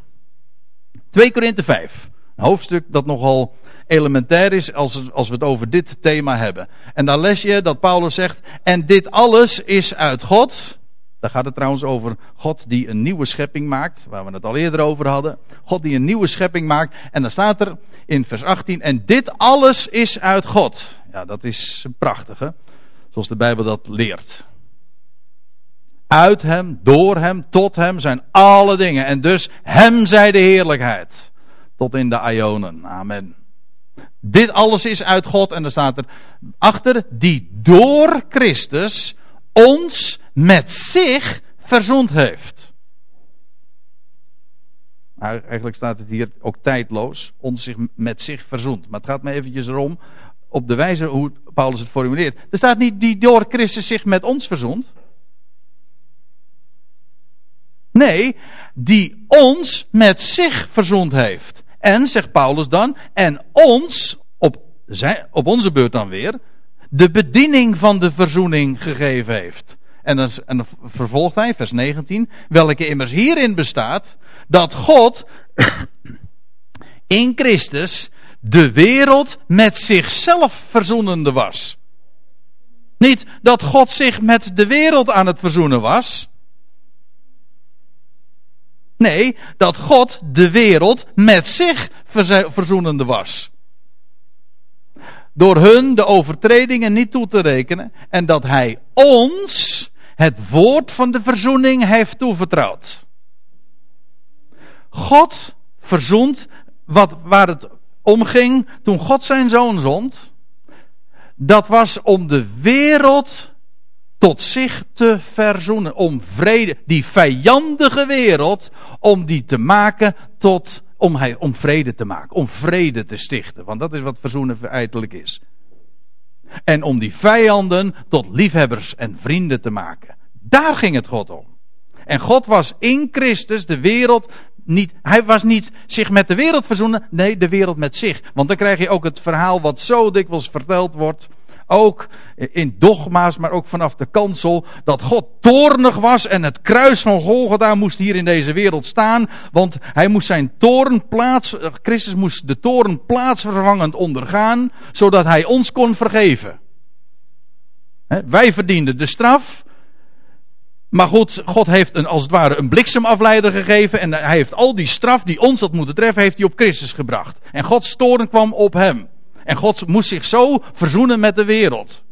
A: 2 Korinthe 5. Een hoofdstuk dat nogal elementair is als, als we het over dit thema hebben. En daar les je dat Paulus zegt, en dit alles is uit God. Daar gaat het trouwens over God die een nieuwe schepping maakt, waar we het al eerder over hadden. God die een nieuwe schepping maakt. En dan staat er in vers 18, en dit alles is uit God. Ja, dat is prachtig, hè? Zoals de Bijbel dat leert. Uit hem, door hem, tot hem zijn alle dingen. En dus hem zij de heerlijkheid. Tot in de Ionen. Amen. Dit alles is uit God en er staat er achter die door Christus ons met zich verzond heeft. Eigenlijk staat het hier ook tijdloos, ons zich met zich verzond. Maar het gaat me eventjes erom, op de wijze hoe Paulus het formuleert. Er staat niet die door Christus zich met ons verzond. Nee, die ons met zich verzond heeft. En, zegt Paulus dan, en ons, op, zijn, op onze beurt dan weer, de bediening van de verzoening gegeven heeft. En dan, en vervolgt hij, vers 19, welke immers hierin bestaat, dat God in Christus de wereld met zichzelf verzoenende was. Niet dat God zich met de wereld aan het verzoenen was. Nee, dat God de wereld met zich verzoenende was. Door hun de overtredingen niet toe te rekenen en dat hij ons het woord van de verzoening heeft toevertrouwd. God verzoent wat, waar het om ging toen God zijn zoon zond. Dat was om de wereld tot zich te verzoenen. Om vrede, die vijandige wereld, om die te maken tot, om, hij, om vrede te maken. Om vrede te stichten. Want dat is wat verzoenen feitelijk is. En om die vijanden tot liefhebbers en vrienden te maken. Daar ging het God om. En God was in Christus de wereld niet, hij was niet zich met de wereld verzoenen, nee, de wereld met zich. Want dan krijg je ook het verhaal wat zo dikwijls verteld wordt, ook in dogma's, maar ook vanaf de kansel, dat God toornig was en het kruis van Golgotha moest hier in deze wereld staan, want hij moest zijn toorn plaats, Christus moest de toorn plaatsvervangend ondergaan, zodat hij ons kon vergeven. Wij verdienden de straf, maar goed, God heeft een, als het ware een bliksemafleider gegeven. En hij heeft al die straf die ons had moeten treffen, heeft hij op Christus gebracht. En Gods toren kwam op hem. En God moest zich zo verzoenen met de wereld.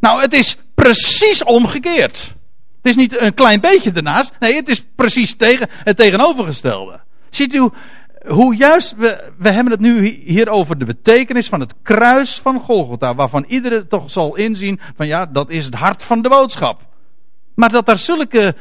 A: Nou, het is precies omgekeerd. Het is niet een klein beetje ernaast. Nee, het is precies tegen, het tegenovergestelde. Ziet u hoe juist, we, we hebben het nu hier over de betekenis van het kruis van Golgotha. Waarvan iedereen toch zal inzien van ja, dat is het hart van de boodschap. Maar dat daar zulke,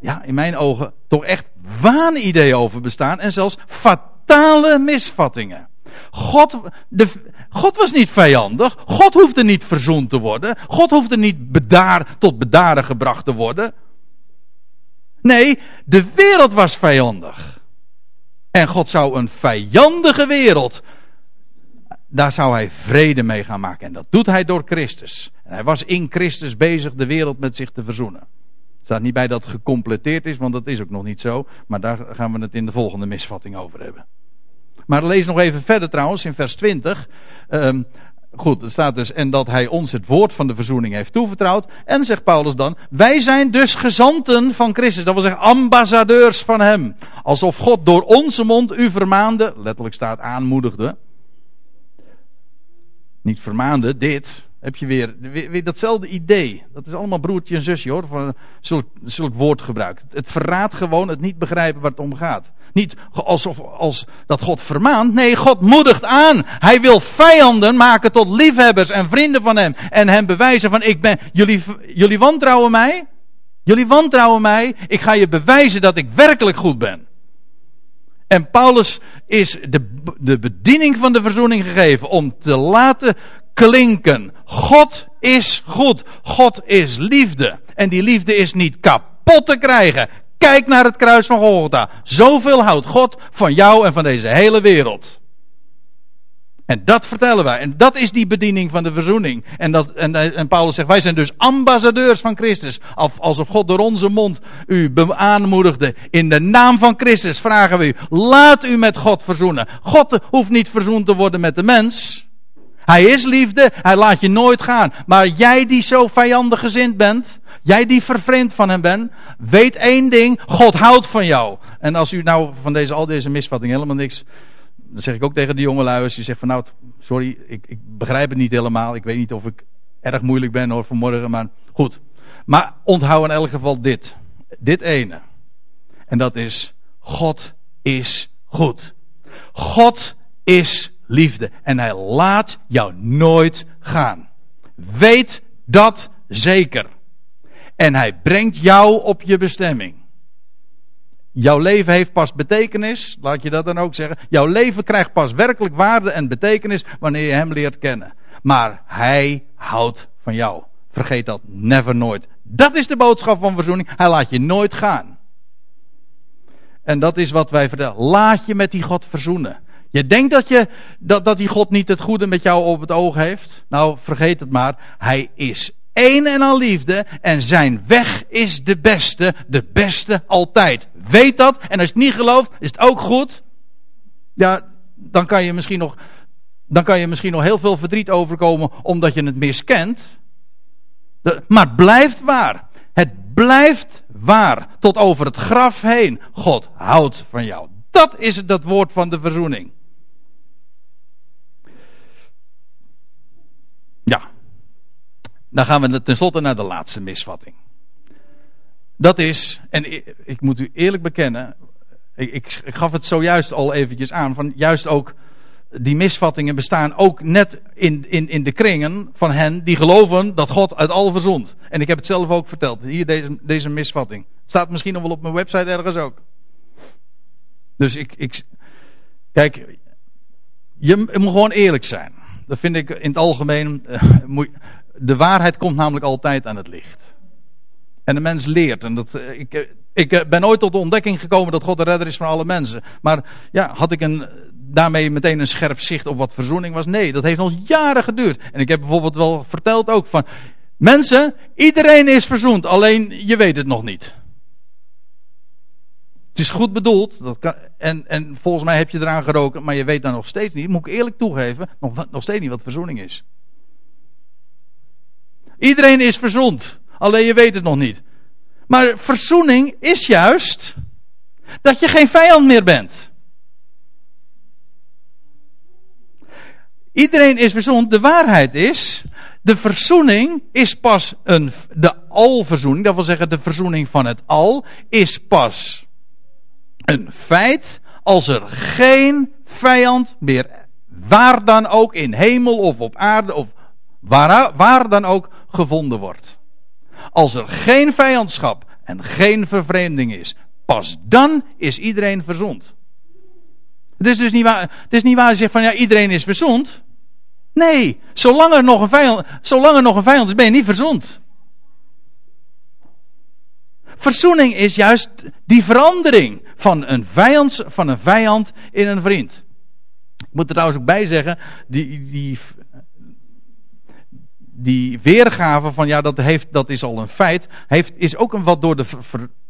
A: ja, in mijn ogen, toch echt waanideeën over bestaan. En zelfs fatale misvattingen. God, de, God was niet vijandig. God hoefde niet verzoend te worden. God hoefde niet bedaar, tot bedaren gebracht te worden. Nee, de wereld was vijandig. En God zou een vijandige wereld, daar zou hij vrede mee gaan maken. En dat doet hij door Christus. En hij was in Christus bezig de wereld met zich te verzoenen. Er staat niet bij dat het gecompleteerd is, want dat is ook nog niet zo. Maar daar gaan we het in de volgende misvatting over hebben. Maar lees nog even verder trouwens in vers 20. Um, Goed, er staat dus, en dat hij ons het woord van de verzoening heeft toevertrouwd. En zegt Paulus dan, wij zijn dus gezanten van Christus. Dat wil zeggen, ambassadeurs van hem. Alsof God door onze mond u vermaande, letterlijk staat aanmoedigde. Niet vermaande, dit. Heb je weer, weer, datzelfde idee. Dat is allemaal broertje en zusje hoor, van zulk, zulk woordgebruik. Het verraadt gewoon het niet begrijpen waar het om gaat. Niet alsof als dat God vermaant. Nee, God moedigt aan. Hij wil vijanden maken tot liefhebbers en vrienden van hem. En hem bewijzen van ik ben. Jullie, jullie wantrouwen mij? Jullie wantrouwen mij? Ik ga je bewijzen dat ik werkelijk goed ben. En Paulus is de, de bediening van de verzoening gegeven om te laten klinken. God is goed. God is liefde. En die liefde is niet kapot te krijgen Kijk naar het kruis van Golgotha. Zoveel houdt God van jou en van deze hele wereld. En dat vertellen wij. En dat is die bediening van de verzoening. En, dat, en, Paulus zegt, wij zijn dus ambassadeurs van Christus. Alsof God door onze mond u aanmoedigde. In de naam van Christus vragen we u, laat u met God verzoenen. God hoeft niet verzoend te worden met de mens. Hij is liefde, hij laat je nooit gaan. Maar jij die zo vijandig gezind bent, jij die vervreemd van hem bent, weet één ding, God houdt van jou. En als u nou van deze, al deze misvattingen helemaal niks dan zeg ik ook tegen de jongelui, als je zegt van nou, sorry, ik, ik begrijp het niet helemaal. Ik weet niet of ik erg moeilijk ben hoor vanmorgen, maar goed. Maar onthoud in elk geval dit. Dit ene. En dat is, God is goed. God is liefde. En hij laat jou nooit gaan. Weet dat zeker. En hij brengt jou op je bestemming. Jouw leven heeft pas betekenis, laat je dat dan ook zeggen. Jouw leven krijgt pas werkelijk waarde en betekenis wanneer je hem leert kennen. Maar hij houdt van jou. Vergeet dat never nooit. Dat is de boodschap van verzoening. Hij laat je nooit gaan. En dat is wat wij vertellen. Laat je met die God verzoenen. Je denkt dat, je, dat, dat die God niet het goede met jou op het oog heeft? Nou, vergeet het maar. Hij is één en al liefde en zijn weg is de beste, de beste altijd. Weet dat en als je het niet gelooft, is het ook goed. Ja, dan kan je misschien nog, dan kan je misschien nog heel veel verdriet overkomen omdat je het miskent. Maar het blijft waar. Het blijft waar. Tot over het graf heen. God houdt van jou. Dat is het, dat woord van de verzoening. Ja, dan gaan we tenslotte naar de laatste misvatting. Dat is, en ik, moet u eerlijk bekennen, ik, ik, gaf het zojuist al eventjes aan, van juist ook die misvattingen bestaan ook net in, in, in de kringen van hen die geloven dat God uit al verzond. En ik heb het zelf ook verteld, hier deze, deze misvatting. Staat misschien nog wel op mijn website ergens ook. Dus ik, ik kijk, je, moet gewoon eerlijk zijn. Dat vind ik in het algemeen, uh, de waarheid komt namelijk altijd aan het licht. En de mens leert. En dat, eh, ik, eh, ik eh, ben ooit tot de ontdekking gekomen dat God de redder is van alle mensen. Maar ja, had ik een, daarmee meteen een scherp zicht op wat verzoening was? Nee, dat heeft nog jaren geduurd. En ik heb bijvoorbeeld wel verteld ook van. Mensen, iedereen is verzoend, alleen je weet het nog niet. Het is goed bedoeld, dat kan, en, en volgens mij heb je eraan geroken, maar je weet dan nog steeds niet, moet ik eerlijk toegeven, nog, nog steeds niet wat verzoening is. Iedereen is verzoend. Alleen je weet het nog niet. Maar verzoening is juist dat je geen vijand meer bent. Iedereen is verzoend. De waarheid is, de verzoening is pas een, de alverzoening, dat wil zeggen de verzoening van het al, is pas een feit als er geen vijand meer, waar dan ook, in hemel of op aarde of waar, waar dan ook, gevonden wordt. Als er geen vijandschap en geen vervreemding is, pas dan is iedereen verzond. Het is dus niet waar, het is niet waar je zegt van ja, iedereen is verzond. Nee, zolang er nog een vijand, zolang er nog een vijand is, ben je niet verzond. Verzoening is juist die verandering van een, vijand, van een vijand in een vriend. Ik moet er trouwens ook bij zeggen, die, die die weergave van ja, dat, heeft, dat is al een feit, heeft, is ook een wat door de,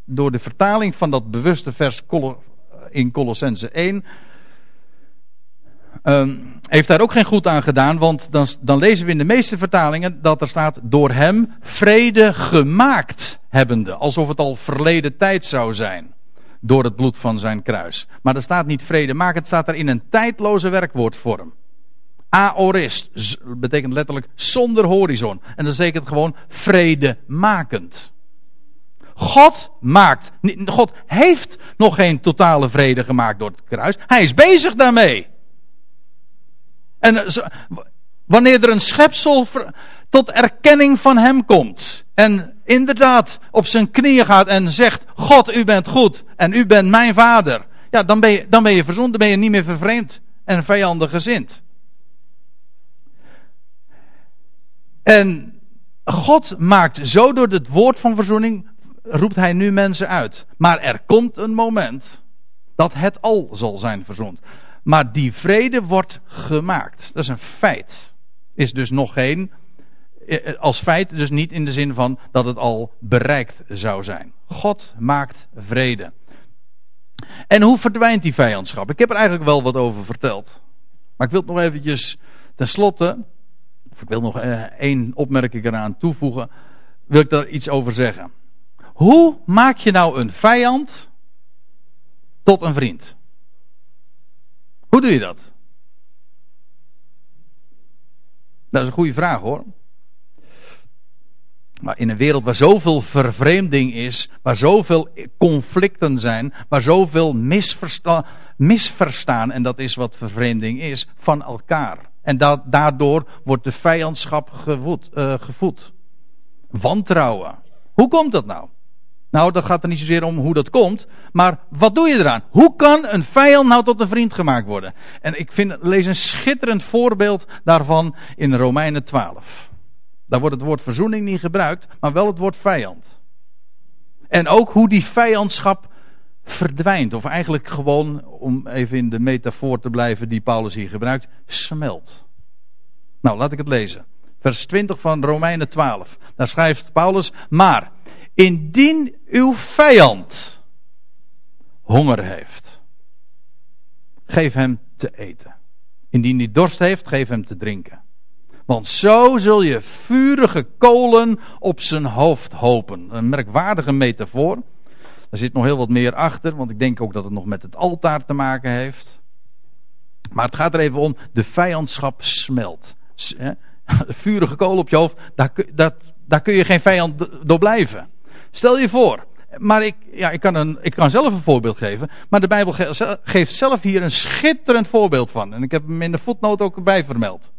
A: door de vertaling van dat bewuste vers in Colossense 1. Um, heeft daar ook geen goed aan gedaan, want dan, dan lezen we in de meeste vertalingen dat er staat door hem vrede gemaakt hebbende. Alsof het al verleden tijd zou zijn. Door het bloed van zijn kruis. Maar er staat niet vrede maken, het staat er in een tijdloze werkwoordvorm. Aorist betekent letterlijk zonder horizon. En dat betekent gewoon vredemakend. God maakt, God heeft nog geen totale vrede gemaakt door het kruis. Hij is bezig daarmee. En eh, wanneer er een schepsel tot erkenning van hem komt. En inderdaad op zijn knieën gaat en zegt: God, u bent goed en u bent mijn vader. Ja, dan ben je, dan ben je verzond, dan ben je niet meer vervreemd en vijandig gezind. En God maakt zo door het woord van verzoening, roept hij nu mensen uit. Maar er komt een moment dat het al zal zijn verzond. Maar die vrede wordt gemaakt. Dat is een feit. Is dus nog geen. Eh, als feit, dus niet in de zin van dat het al bereikt zou zijn. God maakt vrede. En hoe verdwijnt die vijandschap? Ik heb er eigenlijk wel wat over verteld. Maar ik wil het nog eventjes tenslotte, ik wil nog eh, één opmerking eraan toevoegen, wil ik daar iets over zeggen. Hoe maak je nou een vijand tot een vriend? Hoe doe je dat? Dat is een goede vraag hoor. Maar in een wereld waar zoveel vervreemding is, waar zoveel conflicten zijn, waar zoveel misversta misverstaan, en dat is wat vervreemding is, van elkaar. En da daardoor wordt de vijandschap gevoed, uh, gevoed. Wantrouwen. Hoe komt dat nou? Nou, dat gaat er niet zozeer om hoe dat komt, maar wat doe je eraan? Hoe kan een vijand nou tot een vriend gemaakt worden? En ik vind, lees een schitterend voorbeeld daarvan in Romeinen 12. Daar wordt het woord verzoening niet gebruikt, maar wel het woord vijand. En ook hoe die vijandschap verdwijnt, of eigenlijk gewoon, om even in de metafoor te blijven die Paulus hier gebruikt, smelt. Nou, laat ik het lezen. Vers 20 van Romeinen 12. Daar schrijft Paulus, maar indien uw vijand honger heeft, geef hem te eten. Indien hij dorst heeft, geef hem te drinken. Want zo zul je vurige kolen op zijn hoofd hopen. Een merkwaardige metafoor. Er zit nog heel wat meer achter, want ik denk ook dat het nog met het altaar te maken heeft. Maar het gaat er even om, de vijandschap smelt. Vurige kolen op je hoofd, daar, dat, daar kun je geen vijand door blijven. Stel je voor, maar ik, ja, ik, kan een, ik kan zelf een voorbeeld geven. Maar de Bijbel geeft zelf hier een schitterend voorbeeld van. En ik heb hem in de voetnoot ook erbij vermeld.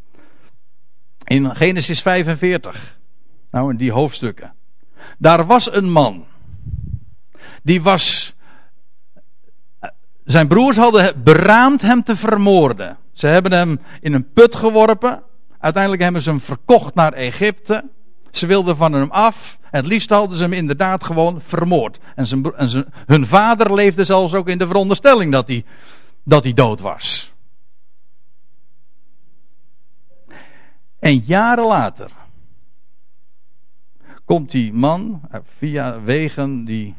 A: In Genesis 45. Nou, in die hoofdstukken. Daar was een man. Die was. Zijn broers hadden beraamd hem te vermoorden. Ze hebben hem in een put geworpen. Uiteindelijk hebben ze hem verkocht naar Egypte. Ze wilden van hem af. Het liefst hadden ze hem inderdaad gewoon vermoord. En, zijn, en zijn, hun vader leefde zelfs ook in de veronderstelling dat hij, dat hij dood was. En jaren later komt die man via wegen die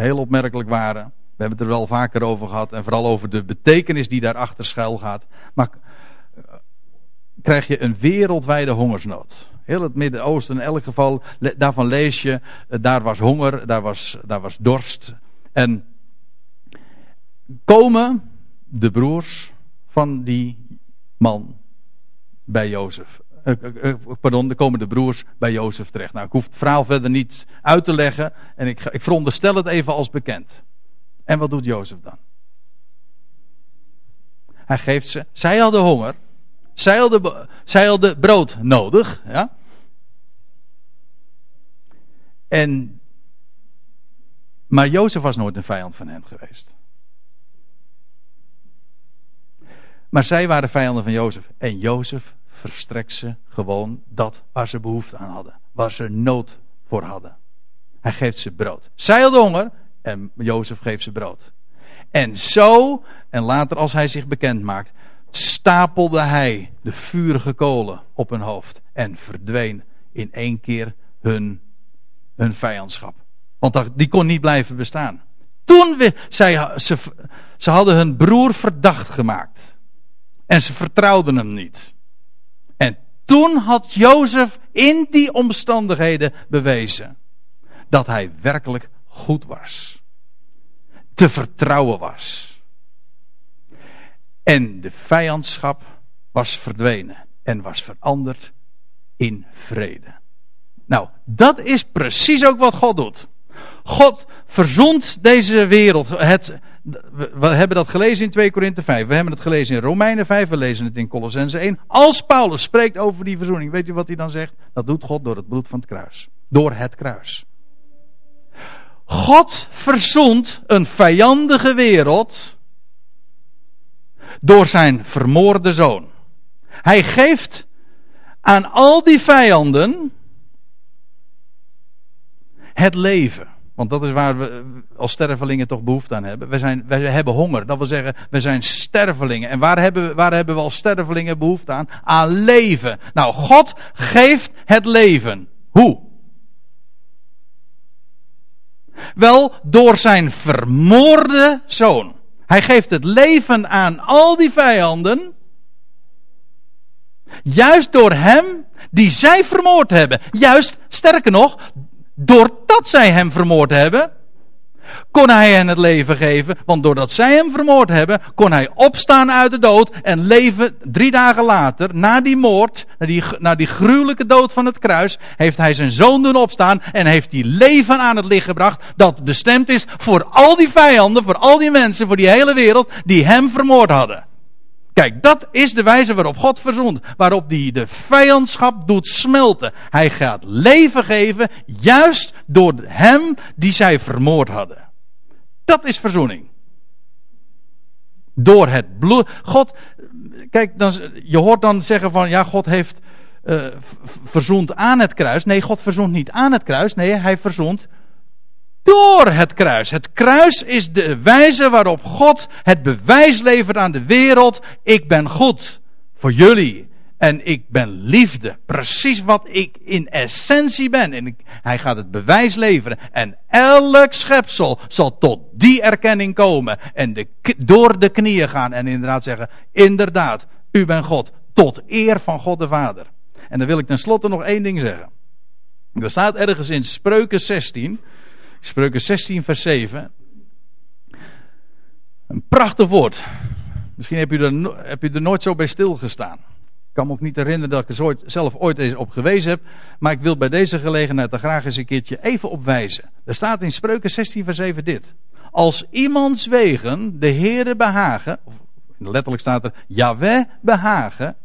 A: heel opmerkelijk waren. We hebben het er wel vaker over gehad en vooral over de betekenis die daarachter schuil gaat. Maar eh, krijg je een wereldwijde hongersnood. Heel het Midden-Oosten in elk geval, daarvan lees je, eh, daar was honger, daar was, daar was dorst. En komen de broers van die man bij Jozef. Uh, uh, pardon, dan komen de broers bij Jozef terecht. Nou, ik hoef het verhaal verder niet uit te leggen. En ik, ik veronderstel het even als bekend. En wat doet Jozef dan? Hij geeft ze. Zij hadden honger. Zij hadden, zij hadden brood nodig. Ja? En, maar Jozef was nooit een vijand van hen geweest. Maar zij waren vijanden van Jozef. En Jozef verstrekt ze gewoon dat waar ze behoefte aan hadden. Waar ze nood voor hadden. Hij geeft ze brood. Zij hadden honger en Jozef geeft ze brood. En zo, en later als hij zich bekend maakt, stapelde hij de vurige kolen op hun hoofd en verdween in één keer hun, hun vijandschap. Want die kon niet blijven bestaan. Toen we, zij, ze, ze hadden hun broer verdacht gemaakt. En ze vertrouwden hem niet. En toen had Jozef in die omstandigheden bewezen dat hij werkelijk goed was. Te vertrouwen was. En de vijandschap was verdwenen en was veranderd in vrede. Nou, dat is precies ook wat God doet. God verzond deze wereld. Het, we hebben dat gelezen in 2 Korinthe 5. We hebben het gelezen in Romeinen 5. We lezen het in Colossense 1. Als Paulus spreekt over die verzoening, weet u wat hij dan zegt? Dat doet God door het bloed van het kruis. Door het kruis. God verzond een vijandige wereld door zijn vermoorde zoon. Hij geeft aan al die vijanden het leven. Want dat is waar we als stervelingen toch behoefte aan hebben. We, zijn, wij hebben honger. Dat wil zeggen, we zijn stervelingen. En waar hebben, we, waar hebben we als stervelingen behoefte aan? Aan leven. Nou, God geeft het leven. Hoe? Wel, door zijn vermoorde zoon. Hij geeft het leven aan al die vijanden. Juist door hem die zij vermoord hebben. Juist, sterker nog, doordat zij hem vermoord hebben, kon hij hen het leven geven. Want doordat zij hem vermoord hebben, kon hij opstaan uit de dood en leven drie dagen later, na die moord, na die, na die gruwelijke dood van het kruis, heeft hij zijn zoon doen opstaan en heeft hij leven aan het licht gebracht dat bestemd is voor al die vijanden, voor al die mensen, voor die hele wereld die hem vermoord hadden. Kijk, dat is de wijze waarop God verzoent. Waarop hij de vijandschap doet smelten. Hij gaat leven geven, juist door hem die zij vermoord hadden. Dat is verzoening. Door het bloed. God, kijk, dan, je hoort dan zeggen van, ja, God heeft uh, verzoend aan het kruis. Nee, God verzoent niet aan het kruis. Nee, hij verzoent door het kruis. Het kruis is de wijze waarop God het bewijs levert aan de wereld. Ik ben goed voor jullie. En ik ben liefde. Precies wat ik in essentie ben. En hij gaat het bewijs leveren. En elk schepsel zal tot die erkenning komen. En door de knieën gaan. En inderdaad zeggen: Inderdaad, u bent God. Tot eer van God de Vader. En dan wil ik tenslotte nog één ding zeggen. Er staat ergens in Spreuken 16. Spreuken 16, vers 7. Een prachtig woord. Misschien heb u er, heb u er nooit zo bij stilgestaan. Ik kan me ook niet herinneren dat ik er zelf ooit eens op gewezen heb. Maar ik wil bij deze gelegenheid er graag eens een keertje even op wijzen. Er staat in Spreuken 16, vers 7 dit. Als iemands wegen de Heere behagen, of letterlijk staat er Yahweh behagen,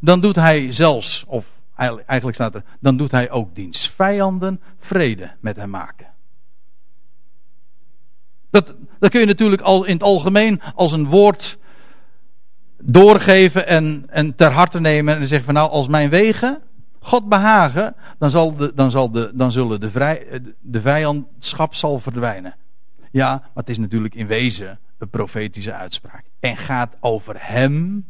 A: dan doet hij zelfs, of Eigenlijk staat er, dan doet hij ook diens vijanden vrede met hem maken. Dat, dat kun je natuurlijk al in het algemeen als een woord doorgeven en, en ter harte nemen en zeggen van nou als mijn wegen God behagen, dan, zal de, dan, zal de, dan zullen de, vrij, de vijandschap zal verdwijnen. Ja, maar het is natuurlijk in wezen een profetische uitspraak. En gaat over hem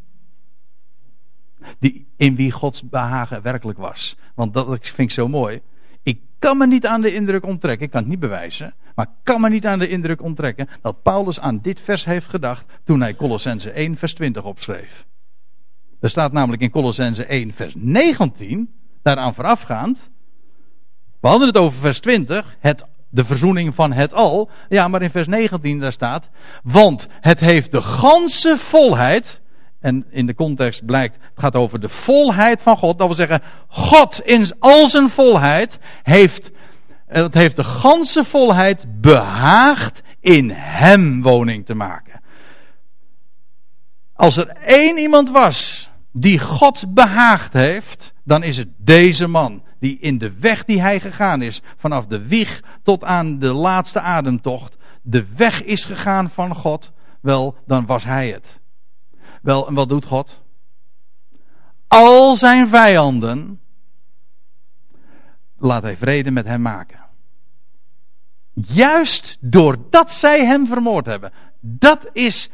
A: die, in wie Gods behagen werkelijk was. Want dat vind ik zo mooi. Ik kan me niet aan de indruk onttrekken, ik kan het niet bewijzen, maar kan me niet aan de indruk onttrekken dat Paulus aan dit vers heeft gedacht toen hij Colossense 1 vers 20 opschreef. Er staat namelijk in Colossense 1 vers 19, daaraan voorafgaand, we hadden het over vers 20, het, de verzoening van het al. Ja, maar in vers 19 daar staat, want het heeft de ganse volheid, en in de context blijkt, het gaat over de volheid van God. Dat wil zeggen, God in al zijn volheid heeft, het heeft de ganse volheid behaagd in hem woning te maken. Als er één iemand was die God behaagd heeft, dan is het deze man. Die in de weg die hij gegaan is, vanaf de wieg tot aan de laatste ademtocht, de weg is gegaan van God, wel, dan was hij het. Wel, en wat doet God? Al zijn vijanden laat hij vrede met hem maken. Juist doordat zij hem vermoord hebben. Dat is,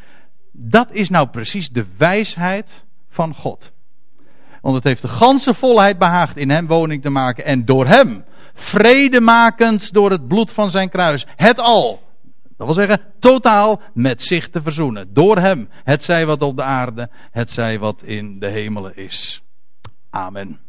A: dat is nou precies de wijsheid van God. Want het heeft de ganse volheid behaagd in hem woning te maken en door hem vredemakend door het bloed van zijn kruis. Het al. Dat wil zeggen, totaal met zich te verzoenen. Door hem. Het zij wat op de aarde, het zij wat in de hemelen is. Amen.